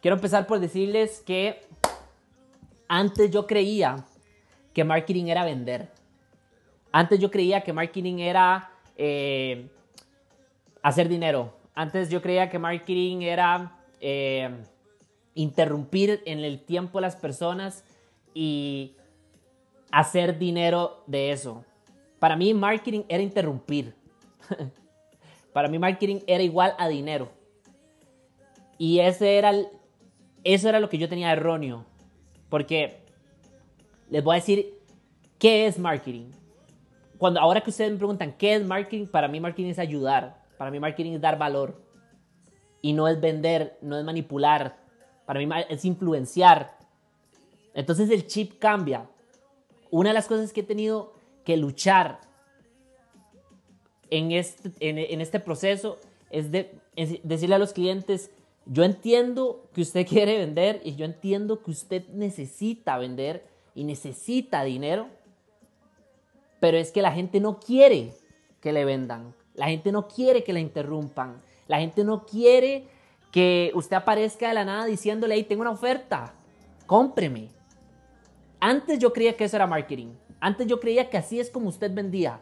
quiero empezar por decirles que antes yo creía que marketing era vender. Antes yo creía que marketing era eh, hacer dinero. Antes yo creía que marketing era eh, interrumpir en el tiempo a las personas y hacer dinero de eso. Para mí marketing era interrumpir. Para mí marketing era igual a dinero. Y ese era eso era lo que yo tenía erróneo. Porque les voy a decir qué es marketing. Cuando ahora que ustedes me preguntan qué es marketing, para mí marketing es ayudar. Para mí marketing es dar valor. Y no es vender, no es manipular. Para mí es influenciar. Entonces el chip cambia. Una de las cosas que he tenido que luchar en este, este proceso es, de, decirle a los clientes, yo entiendo que usted quiere vender y yo entiendo que usted necesita vender y necesita dinero, pero es que la gente no quiere que le vendan, la gente no quiere que la interrumpan, la gente no quiere que usted aparezca de la nada diciéndole, hey, tengo una oferta, cómpreme. Antes yo creía que eso era marketing, antes yo creía que así es como usted vendía.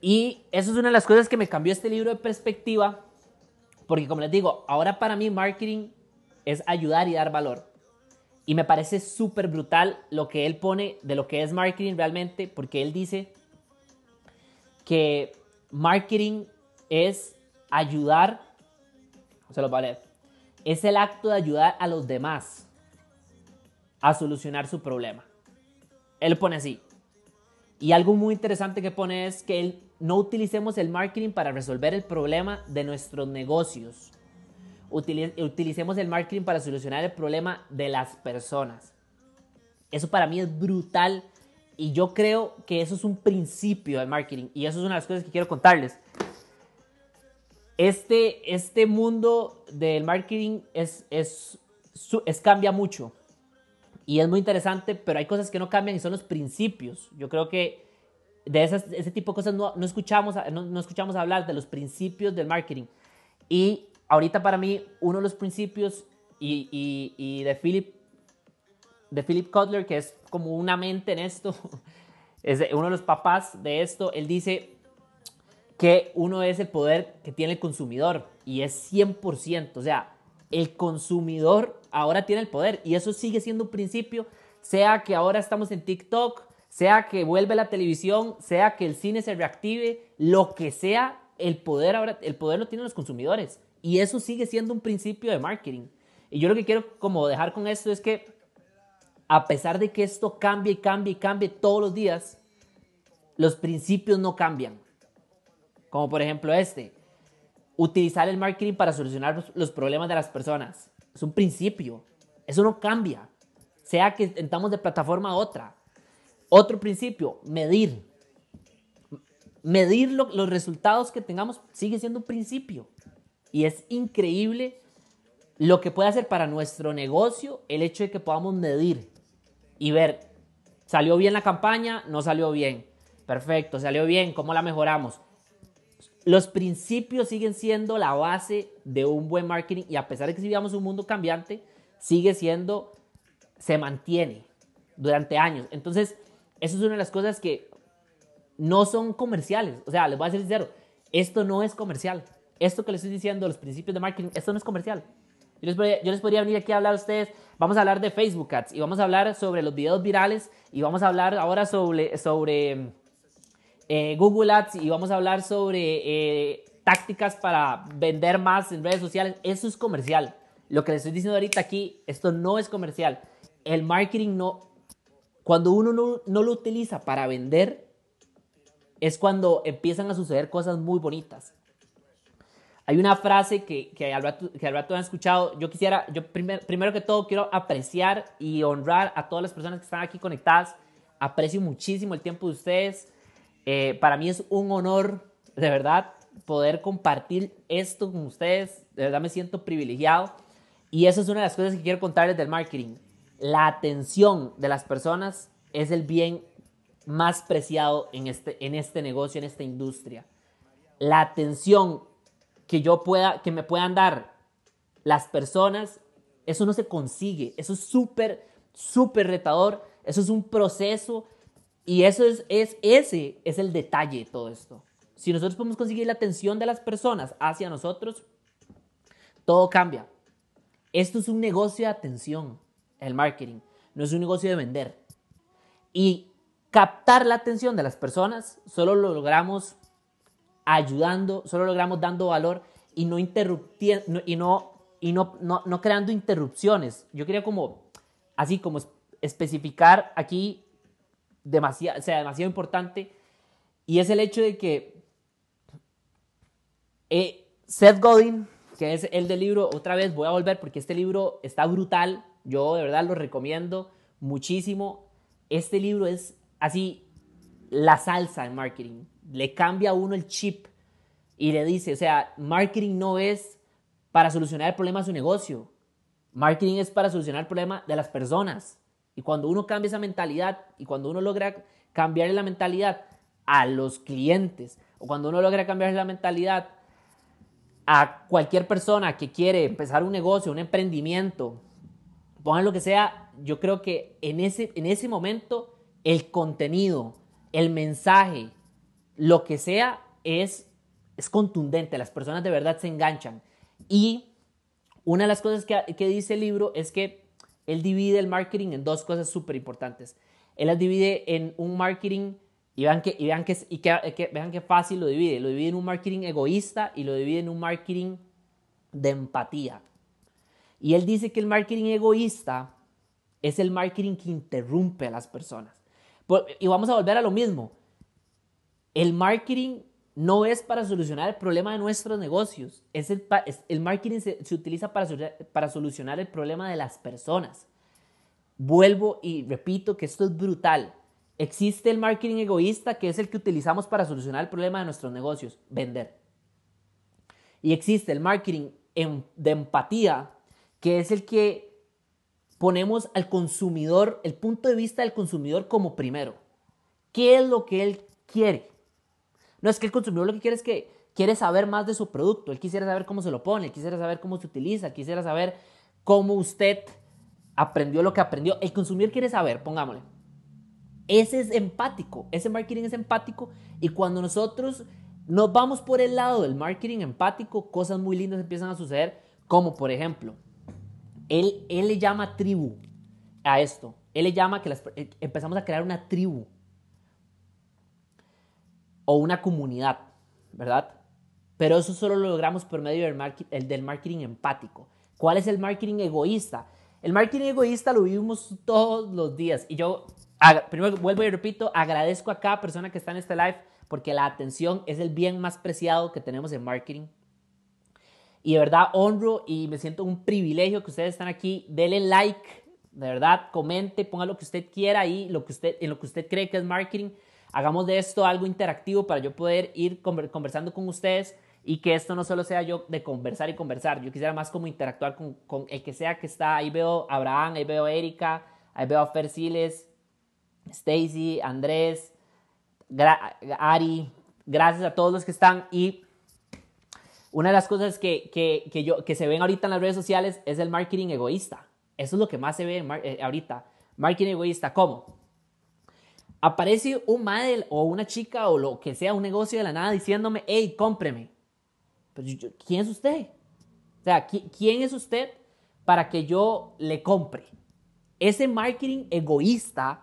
Y eso es una de las cosas que me cambió este libro de perspectiva, porque como les digo, ahora para mí marketing es ayudar y dar valor. Y me parece súper brutal lo que él pone de lo que es marketing realmente, porque él dice que marketing es ayudar, se lo vale, es el acto de ayudar a los demás a solucionar su problema. Él pone así. Y algo muy interesante que pone es que él no utilicemos el marketing para resolver el problema de nuestros negocios. utilicemos el marketing para solucionar el problema de las personas. Eso para mí es brutal y yo creo que eso es un principio del marketing y eso es una de las cosas que quiero contarles. Este, este mundo del marketing es, es, es cambia mucho y es muy interesante, pero hay cosas que no cambian y son los principios. Yo creo que de esas, ese tipo de cosas no, no escuchamos, no, no, escuchamos hablar de los principios del marketing. Y ahorita para mí uno de los principios y, y, de Philip de Philip Kotler, que es como una mente en esto, es uno de los papás de esto, él dice que uno es el poder que tiene el consumidor y es 100%, o sea, el consumidor ahora tiene el poder y eso sigue siendo un principio, sea que ahora estamos en TikTok, sea que vuelve la televisión, sea que el cine se reactive, lo que sea, el poder ahora, el poder lo tienen los consumidores. Y eso sigue siendo un principio de marketing. Y yo lo que quiero como dejar con esto es que a pesar de que esto cambie y cambie y cambie todos los días, los principios no cambian. Como por ejemplo este, utilizar el marketing para solucionar los problemas de las personas. Es un principio. Eso no cambia. Sea que entramos de plataforma a otra. Otro principio, medir. Medir los resultados que tengamos sigue siendo un principio. Y es increíble lo que puede hacer para nuestro negocio el hecho de que podamos medir y ver, ¿salió bien la campaña? ¿No salió bien? Perfecto, salió bien, ¿cómo la mejoramos? Los principios siguen siendo la base de un buen marketing y a pesar de que vivamos un mundo cambiante, sigue siendo, se mantiene durante años. Entonces, eso es una de las cosas que no son comerciales. O sea, les voy a ser sincero, esto no es comercial. Esto que les estoy diciendo, los principios de marketing, esto no es comercial. Yo les, podría, venir aquí a hablar a ustedes, vamos a hablar de Facebook Ads y vamos a hablar sobre los videos virales y vamos a hablar ahora sobre, sobre eh, Google Ads y vamos a hablar sobre eh, tácticas para vender más en redes sociales. Eso es comercial. Lo que les estoy diciendo ahorita aquí, esto no es comercial. El marketing no, cuando uno no, lo utiliza para vender, es cuando empiezan a suceder cosas muy bonitas. Hay una frase que, que, al, rato, que han escuchado. Yo quisiera, yo primero que todo quiero apreciar y honrar a todas las personas que están aquí conectadas. Aprecio muchísimo el tiempo de ustedes. Eh, para mí es un honor, de verdad, poder compartir esto con ustedes. De verdad me siento privilegiado. Y eso es una de las cosas que quiero contarles del marketing la atención de las personas es el bien más preciado en este, en este negocio, en esta industria. La atención que yo pueda, que me puedan dar las personas, eso no se consigue, eso es súper, súper retador, eso es un proceso y eso es, es, ese es el detalle de todo esto. Si nosotros podemos conseguir la atención de las personas hacia nosotros, todo cambia. Esto es un negocio de atención, el marketing, no es un negocio de vender. Y captar la atención de las personas solo lo logramos ayudando, solo logramos dando valor y no interrumpiendo y no y no, no, creando interrupciones. Yo quería como así como especificar aquí demasiado, sea, demasiado importante y es el hecho de que eh, Seth Godin, que es el del libro, otra vez voy a volver porque este libro está brutal, yo de verdad lo recomiendo muchísimo. Este libro es así la salsa en marketing, le cambia a uno el chip y le dice, o sea, marketing no es para solucionar el problema de su negocio, marketing es para solucionar el problema de las personas. Y cuando uno cambia esa mentalidad y cuando uno logra cambiar la mentalidad a los clientes o cuando uno logra cambiar la mentalidad a cualquier persona que quiere empezar un negocio, un emprendimiento, pongan lo que sea, yo creo que en ese, en ese momento el contenido, el mensaje, lo que sea, es, es contundente. Las personas de verdad se enganchan. Y una de las cosas que, que dice el libro es que él divide el marketing en dos cosas súper importantes. Él las divide en un marketing y vean que, y vean que, y que, vean qué fácil lo divide. Lo divide en un marketing egoísta y lo divide en un marketing de empatía. Y él dice que el marketing egoísta es el marketing que interrumpe a las personas. Y vamos a volver a lo mismo. El marketing no es para solucionar el problema de nuestros negocios. Es el, marketing se, se utiliza para, para solucionar el problema de las personas. Vuelvo y repito que esto es brutal. Existe el marketing egoísta, que es el que utilizamos para solucionar el problema de nuestros negocios, vender. Y existe el marketing em, de empatía, que es el que ponemos al consumidor, el punto de vista del consumidor como primero. ¿Qué es lo que él quiere? No es que el consumidor lo que quiere es que quiere saber más de su producto, él quisiera saber cómo se lo pone, quisiera saber cómo se utiliza, quisiera saber cómo usted aprendió lo que aprendió. El consumidor quiere saber, pongámosle, ese es empático, ese marketing es empático y cuando nosotros nos vamos por el lado del marketing empático, cosas muy lindas empiezan a suceder, como por ejemplo, él, él le llama tribu a esto, él le llama que eh, empezamos a crear una tribu o una comunidad, ¿verdad? Pero eso solo lo logramos por medio del, del marketing empático. ¿Cuál es el marketing egoísta? El marketing egoísta lo vivimos todos los días y yo primero vuelvo y repito, agradezco a cada persona que está en este live porque la atención es el bien más preciado que tenemos en marketing. Y de verdad honro y me siento un privilegio que ustedes están aquí. Denle like, de verdad, comente, ponga lo que usted quiera ahí, lo que usted, en lo que usted cree que es marketing. Hagamos de esto algo interactivo para yo poder ir conversando con ustedes y que esto no solo sea yo de conversar y conversar. Yo quisiera más como interactuar con, el que sea que está. Ahí veo a Abraham, ahí veo a Erika, ahí veo a Fer Stacy, Andrés, Ari, gracias a todos los que están y una de las cosas que, que, yo, que se ven ahorita en las redes sociales es el marketing egoísta. Eso es lo que más se ve eh, ahorita. Marketing egoísta, ¿cómo? Aparece un madre o una chica o lo que sea, un negocio de la nada diciéndome, hey, cómpreme. Pero ¿quién es usted? O sea, ¿quién es usted para que yo le compre? Ese marketing egoísta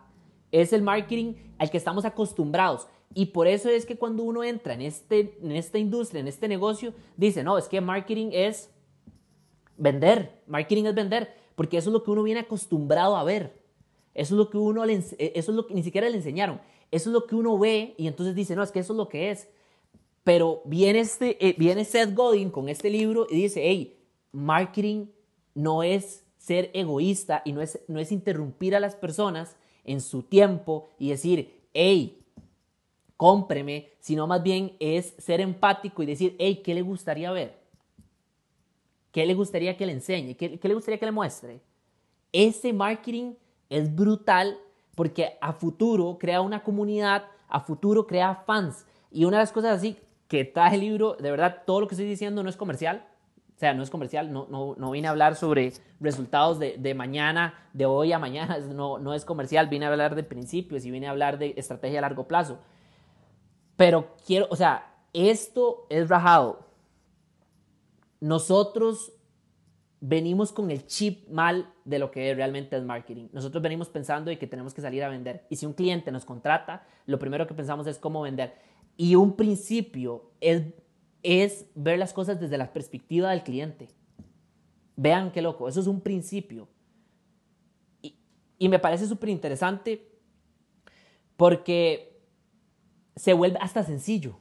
es el marketing al que estamos acostumbrados. Y por eso es que cuando uno entra en, este, en esta industria, en este negocio, dice, no, es que marketing es vender, marketing es vender, porque eso es lo que uno viene acostumbrado a ver. Eso es lo que uno, eso es lo que ni siquiera le enseñaron. Eso es lo que uno ve y entonces dice, no, es que eso es lo que es. Pero viene, este, eh, viene Seth Godin con este libro y dice, hey, marketing no es ser egoísta y no es, no es interrumpir a las personas, en su tiempo y decir, hey, cómpreme, sino más bien es ser empático y decir, hey, ¿qué le gustaría ver? ¿Qué le gustaría que le enseñe? ¿Qué, le gustaría que le muestre? Ese marketing es brutal porque a futuro crea una comunidad, a futuro crea fans. Y una de las cosas así que trae el libro, de verdad, todo lo que estoy diciendo no es comercial, O sea, no es comercial, no, no, no vine a hablar sobre resultados de, de, mañana, de hoy a mañana, no, no es comercial, vine a hablar de principios y vine a hablar de estrategia a largo plazo. Pero quiero, o sea, esto es rajado. Nosotros venimos con el chip mal de lo que realmente es marketing. Nosotros venimos pensando de que tenemos que salir a vender. Y si un cliente nos contrata, lo primero que pensamos es cómo vender. Y un principio es es ver las cosas desde la perspectiva del cliente. Vean qué loco, eso es un principio. Y, me parece súper interesante porque se vuelve hasta sencillo.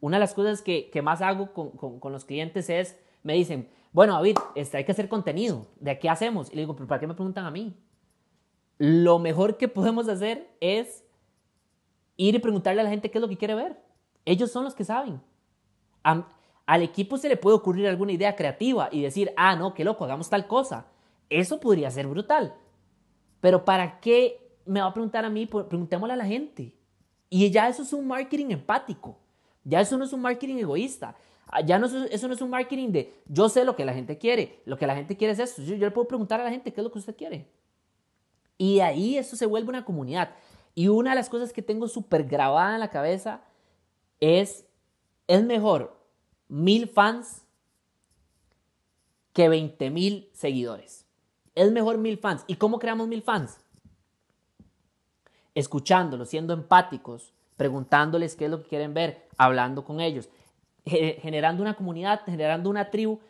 Una de las cosas que, más hago con, los clientes es, me dicen, bueno, David, este, hay que hacer contenido, ¿de qué hacemos? Y le digo, ¿pero para qué me preguntan a mí? Lo mejor que podemos hacer es ir y preguntarle a la gente qué es lo que quiere ver. Ellos son los que saben al equipo se le puede ocurrir alguna idea creativa y decir, ah, no, qué loco, hagamos tal cosa. Eso podría ser brutal. Pero ¿para qué me va a preguntar a mí? Preguntémosle a la gente. Y ya eso es un marketing empático. Ya eso no es un marketing egoísta. Ah, ya no, eso no es un marketing de yo sé lo que la gente quiere. Lo que la gente quiere es esto. Yo, le puedo preguntar a la gente qué es lo que usted quiere. Y ahí eso se vuelve una comunidad. Y una de las cosas que tengo súper grabada en la cabeza es es mejor mil fans que 20 mil seguidores. Es mejor mil fans. ¿Y cómo creamos mil fans? Escuchándolos, siendo empáticos, preguntándoles qué es lo que quieren ver, hablando con ellos, generando una comunidad, generando una tribu.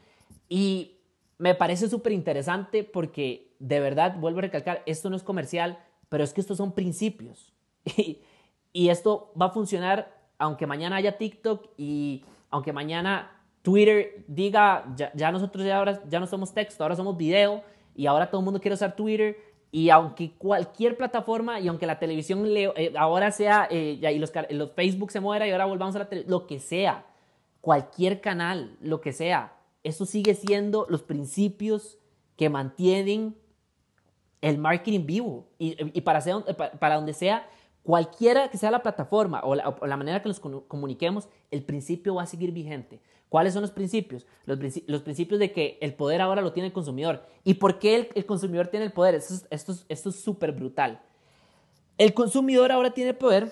Y me parece súper interesante porque de verdad, vuelvo a recalcar, esto no es comercial, pero es que estos son principios. y esto va a funcionar aunque mañana haya TikTok y aunque mañana Twitter diga, ya, nosotros ya, ahora, ya no somos texto, ahora somos video y ahora todo el mundo quiere usar Twitter y aunque cualquier plataforma y aunque la televisión eh, ahora sea, eh, y los, los, Facebook se muera y ahora volvamos a la televisión, lo que sea, cualquier canal, lo que sea, eso sigue siendo los principios que mantienen el marketing vivo y, y para, para donde sea Cualquiera que sea la plataforma o la, manera que nos comuniquemos, el principio va a seguir vigente. ¿Cuáles son los principios? Los, principios de que el poder ahora lo tiene el consumidor. ¿Y por qué el, consumidor tiene el poder? Esto es súper brutal. El consumidor ahora tiene poder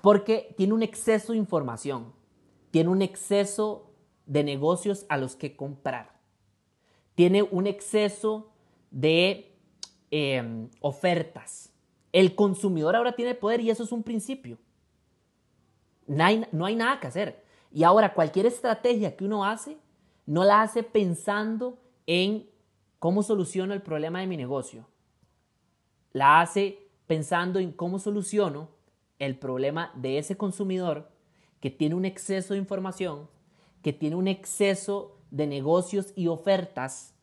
porque tiene un exceso de información, tiene un exceso de negocios a los que comprar, tiene un exceso de em, ofertas el consumidor ahora tiene poder y eso es un principio. No hay, no hay nada que hacer. Y ahora cualquier estrategia que uno hace, no la hace pensando en cómo soluciono el problema de mi negocio. La hace pensando en cómo soluciono el problema de ese consumidor que tiene un exceso de información, que tiene un exceso de negocios y ofertas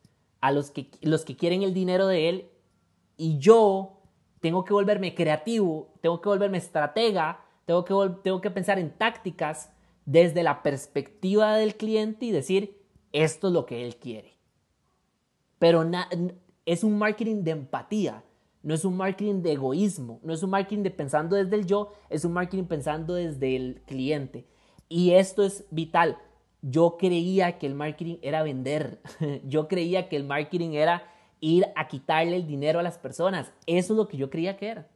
a los que, los que quieren el dinero de él y yo tengo que volverme creativo, tengo que volverme estratega, tengo que, tengo que pensar en tácticas desde la perspectiva del cliente y decir, esto es lo que él quiere. Pero es un marketing de empatía, no es un marketing de egoísmo, no es un marketing de pensando desde el yo, es un marketing pensando desde el cliente. Y esto es vital. Yo creía que el marketing era vender, yo creía que el marketing era ir a quitarle el dinero a las personas. Eso es lo que yo creía que era.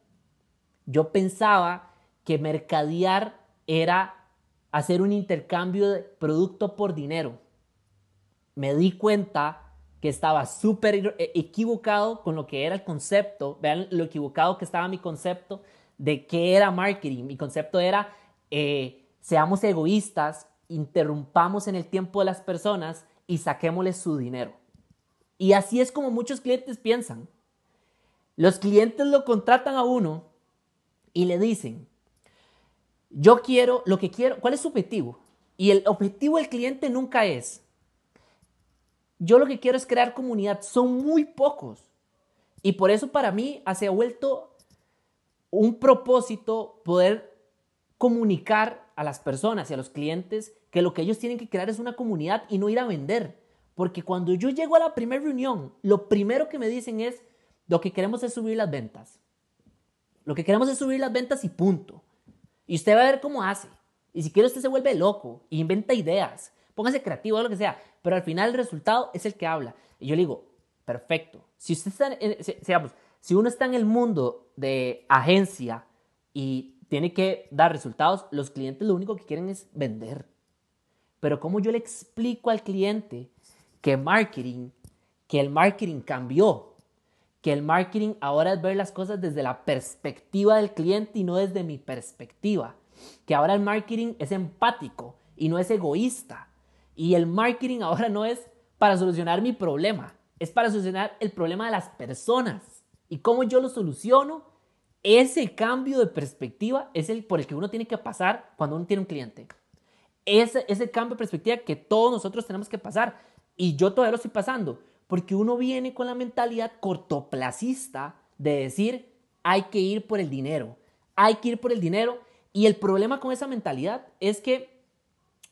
Yo pensaba que mercadear era hacer un intercambio de producto por dinero. Me di cuenta que estaba súper e-, equivocado con lo que era el concepto. Vean lo equivocado que estaba mi concepto de qué era marketing. Mi concepto era, eh, seamos egoístas, interrumpamos en el tiempo de las personas y saquémosles su dinero. Y así es como muchos clientes piensan. Los clientes lo contratan a uno y le dicen, yo quiero lo que quiero, ¿cuál es su objetivo? Y el objetivo del cliente nunca es, yo lo que quiero es crear comunidad, son muy pocos. Y por eso para mí se ha vuelto un propósito poder comunicar a las personas y a los clientes que lo que ellos tienen que crear es una comunidad y no ir a vender. Porque cuando yo llego a la primera reunión, lo primero que me dicen es, lo que queremos es subir las ventas. Lo que queremos es subir las ventas y punto. Y usted va a ver cómo hace. Y si quiere usted se vuelve loco, e inventa ideas. póngase creativo, lo que sea, pero al final el resultado es el que habla. Y yo le digo, perfecto. Si usted está, en, si uno está en el mundo de agencia y tiene que dar resultados, los clientes lo único que quieren es vender. Pero ¿cómo yo le explico al cliente que marketing, que el marketing cambió? Que el marketing ahora es ver las cosas desde la perspectiva del cliente y no desde mi perspectiva. Que ahora el marketing es empático y no es egoísta. Y el marketing ahora no es para solucionar mi problema, es para solucionar el problema de las personas. ¿Y cómo yo lo soluciono? Ese cambio de perspectiva es el por el que uno tiene que pasar cuando uno tiene un cliente. Ese, ese cambio de perspectiva que todos nosotros tenemos que pasar. Y yo todavía lo estoy pasando. Porque uno viene con la mentalidad cortoplacista de decir, hay que ir por el dinero. Hay que ir por el dinero. Y el problema con esa mentalidad es que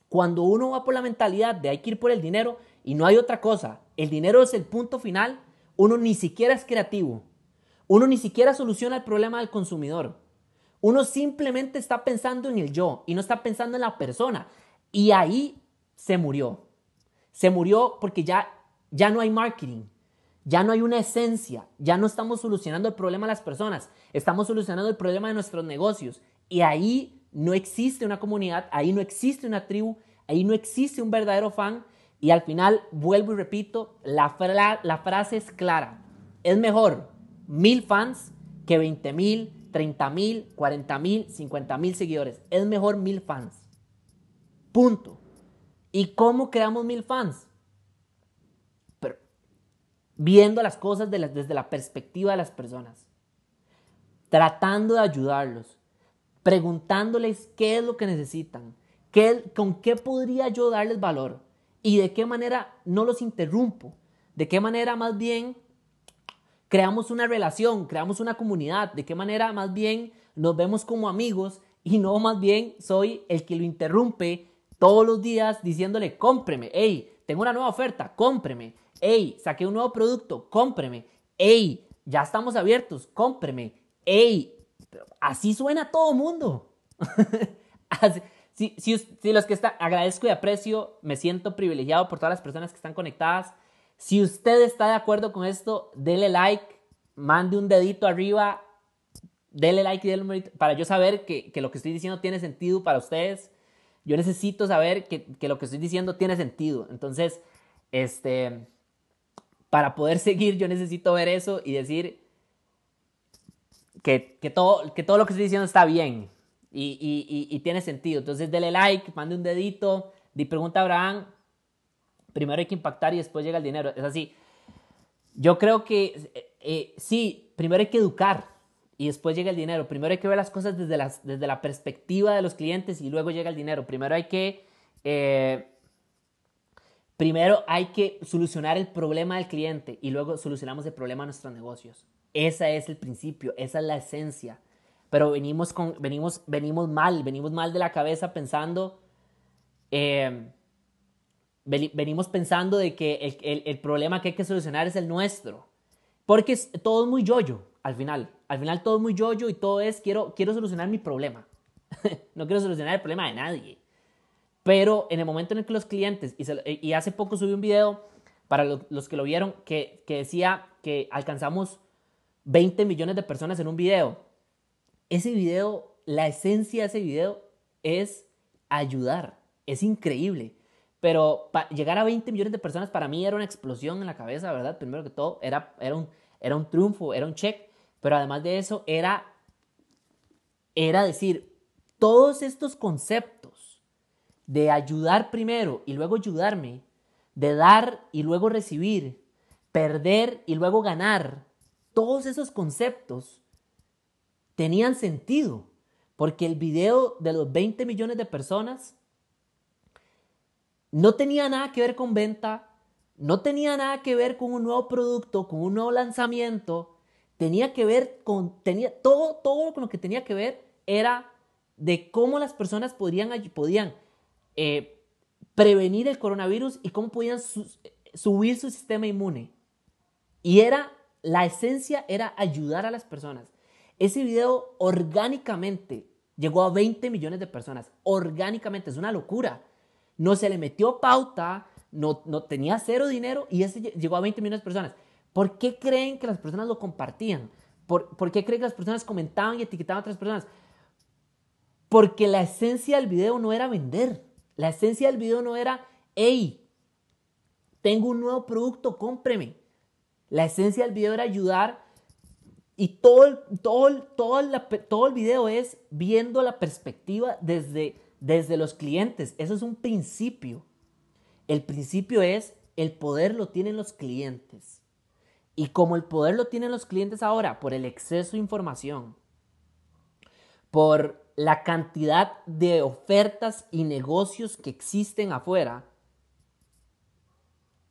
cuando uno va por la mentalidad de hay que ir por el dinero y no hay otra cosa, el dinero es el punto final, uno ni siquiera es creativo. Uno ni siquiera soluciona el problema del consumidor. Uno simplemente está pensando en el yo y no está pensando en la persona. Y ahí se murió. Se murió porque ya, ya no hay marketing, ya no hay una esencia, ya no estamos solucionando el problema de las personas, estamos solucionando el problema de nuestros negocios. Y ahí no existe una comunidad, ahí no existe una tribu, ahí no existe un verdadero fan. Y al final, vuelvo y repito, la, frase es clara. Es mejor mil fans que 20 mil 30 mil, 40 mil, 50 mil seguidores. Es mejor mil fans. Punto. ¿Y cómo creamos mil fans? Viendo las cosas desde la perspectiva de las personas. Tratando de ayudarlos. Preguntándoles qué es lo que necesitan. Qué, ¿Con qué podría yo darles valor? Y de qué manera no los interrumpo. De qué manera más bien creamos una relación, creamos una comunidad, de qué manera más bien nos vemos como amigos y no más bien soy el que lo interrumpe todos los días diciéndole, cómpreme, hey, tengo una nueva oferta, cómpreme, hey, saqué un nuevo producto, cómpreme, hey, ya estamos abiertos, cómpreme, hey, así suena todo mundo. si, los que están, agradezco y aprecio, me siento privilegiado por todas las personas que están conectadas. Si usted está de acuerdo con esto, dele like, mande un dedito arriba, dele like y dele para yo saber que, lo que estoy diciendo tiene sentido para ustedes. Yo necesito saber que, lo que estoy diciendo tiene sentido. Entonces, este, para poder seguir, yo necesito ver eso y decir que, todo, que todo lo que estoy diciendo está bien y, y tiene sentido. Entonces, dele like, mande un dedito, di pregunta a Abraham primero hay que impactar y después llega el dinero. Es así. Yo creo que eh, eh, sí, primero hay que educar y después llega el dinero. Primero hay que ver las cosas desde, las, desde la perspectiva de los clientes y luego llega el dinero. Primero hay que... Eh, primero hay que solucionar el problema del cliente y luego solucionamos el problema de nuestros negocios. Ese es el principio, esa es la esencia. Pero venimos, con, venimos, venimos mal, venimos mal de la cabeza pensando venimos pensando de que el, problema que hay que solucionar es el nuestro. Porque es, todo es muy yoyo al final. Al final todo es muy yoyo y todo es quiero, quiero solucionar mi problema. no quiero solucionar el problema de nadie. Pero en el momento en el que los clientes, y, hace poco subí un video para los, que lo vieron, que, que decía que alcanzamos 20 millones de personas en un video. Ese video, la esencia de ese video es ayudar. Es increíble. Pero llegar a 20 millones de personas para mí era una explosión en la cabeza, ¿verdad? Primero que todo, era, era, un, era un triunfo, era un check. Pero además de eso, era, era decir, todos estos conceptos de ayudar primero y luego ayudarme, de dar y luego recibir, perder y luego ganar, todos esos conceptos tenían sentido. Porque el video de los 20 millones de personas no tenía nada que ver con venta, no tenía nada que ver con un nuevo producto, con un nuevo lanzamiento, tenía que ver con, tenía, todo, todo con lo que tenía que ver era de cómo las personas podrían, podían eh, prevenir el coronavirus y cómo podían subir su sistema inmune. Y era, la esencia era ayudar a las personas. Ese video orgánicamente llegó a 20 millones de personas. Orgánicamente, es una locura. no se le metió pauta, no, no tenía cero dinero y ese llegó a 20 millones de personas. ¿Por qué creen que las personas lo compartían? ¿Por, ¿Por, qué creen que las personas comentaban y etiquetaban a otras personas? Porque la esencia del video no era vender. La esencia del video no era, hey, tengo un nuevo producto, cómpreme. La esencia del video era ayudar y todo, todo, todo, todo el video es viendo la perspectiva desde, desde los clientes. Eso es un principio. El principio es el poder lo tienen los clientes. Y como el poder lo tienen los clientes ahora por el exceso de información, por la cantidad de ofertas y negocios que existen afuera,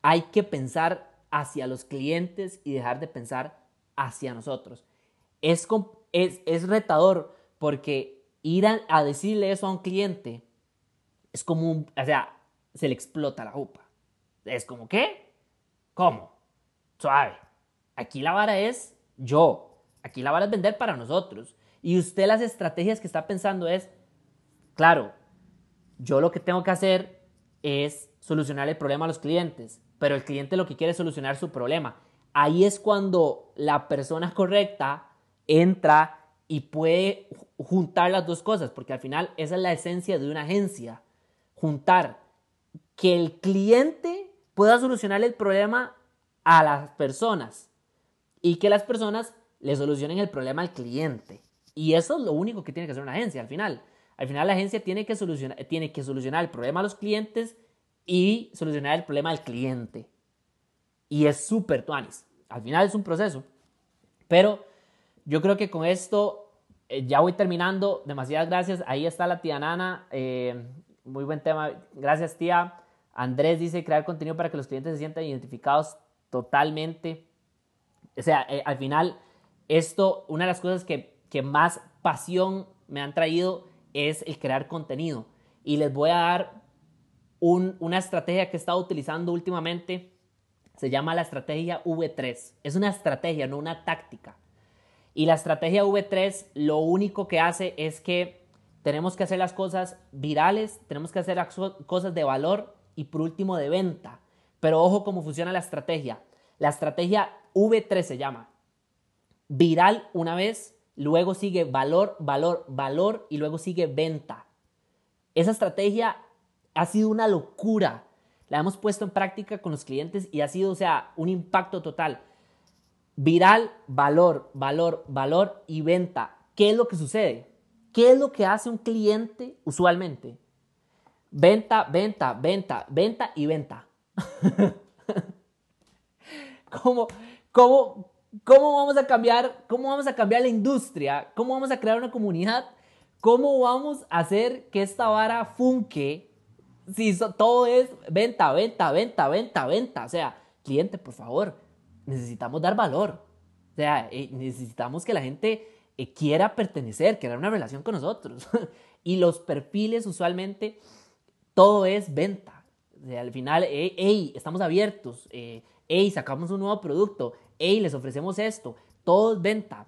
hay que pensar hacia los clientes y dejar de pensar hacia nosotros. Es, es, es retador porque ir a, decirle eso a un cliente es como un, o sea, se le explota la jupa. Es como, ¿qué? ¿Cómo? Suave. Aquí la vara es yo. Aquí la vara es vender para nosotros. Y usted las estrategias que está pensando es, claro, yo lo que tengo que hacer es solucionar el problema a los clientes, pero el cliente lo que quiere es solucionar su problema. Ahí es cuando la persona correcta entra y puede juntar las dos cosas, porque al final esa es la esencia de una agencia, juntar que el cliente pueda solucionar el problema a las personas y que las personas le solucionen el problema al cliente. Y eso es lo único que tiene que hacer una agencia al final. Al final la agencia tiene que solucionar, tiene que solucionar el problema a los clientes y solucionar el problema al cliente. Y es súper tuanis. Al final es un proceso. Pero yo creo que con esto eh, ya voy terminando. Demasiadas gracias. Ahí está la tía Nana. Eh, muy buen tema. Gracias, tía. Andrés dice crear contenido para que los clientes se sientan identificados totalmente. O sea, eh, al final, esto, una de las cosas que, que más pasión me han traído es el crear contenido. Y les voy a dar una estrategia que he estado utilizando últimamente. Se llama la estrategia V3. Es una estrategia, no una táctica. Y la estrategia V3 lo único que hace es que tenemos que hacer las cosas virales, tenemos que hacer cosas de valor y por último de venta. Pero ojo cómo funciona la estrategia. La estrategia V3 se llama. Viral una vez, luego sigue valor, valor, valor y luego sigue venta. Esa estrategia ha sido una locura. La hemos puesto en práctica con los clientes y ha sido, o sea, un impacto total. Viral, valor, valor, valor y venta. ¿Qué es lo que sucede? ¿Qué es lo que hace un cliente usualmente? Venta, venta, venta, venta y venta. ¿Cómo, cómo, ¿Cómo vamos a cambiar? ¿Cómo vamos a cambiar la industria? ¿Cómo vamos a crear una comunidad? ¿Cómo vamos a hacer que esta vara funque si todo es venta, venta, venta, venta, venta? O sea, cliente, por favor, necesitamos dar valor. O sea, eh, necesitamos que la gente eh, quiera pertenecer, crear una relación con nosotros. y los perfiles usualmente, todo es venta. O sea, al final, hey, estamos abiertos, eh, hey, sacamos un nuevo producto, hey, les ofrecemos esto, todo es venta.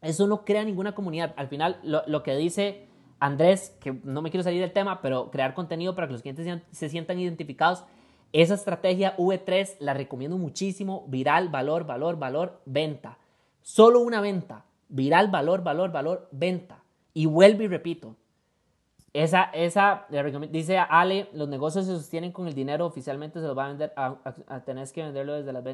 Eso no crea ninguna comunidad. Al final, lo, que dice Andrés, que no me quiero salir del tema, pero crear contenido para que los clientes se sientan identificados, esa estrategia V3 la recomiendo muchísimo. Viral, valor, valor, valor, venta. Solo una venta. Viral, valor, valor, valor, venta. Y vuelvo y repito. Esa, esa, dice Ale, los negocios se sostienen con el dinero, oficialmente se los va a vender, a, a, que venderlo desde las ventas.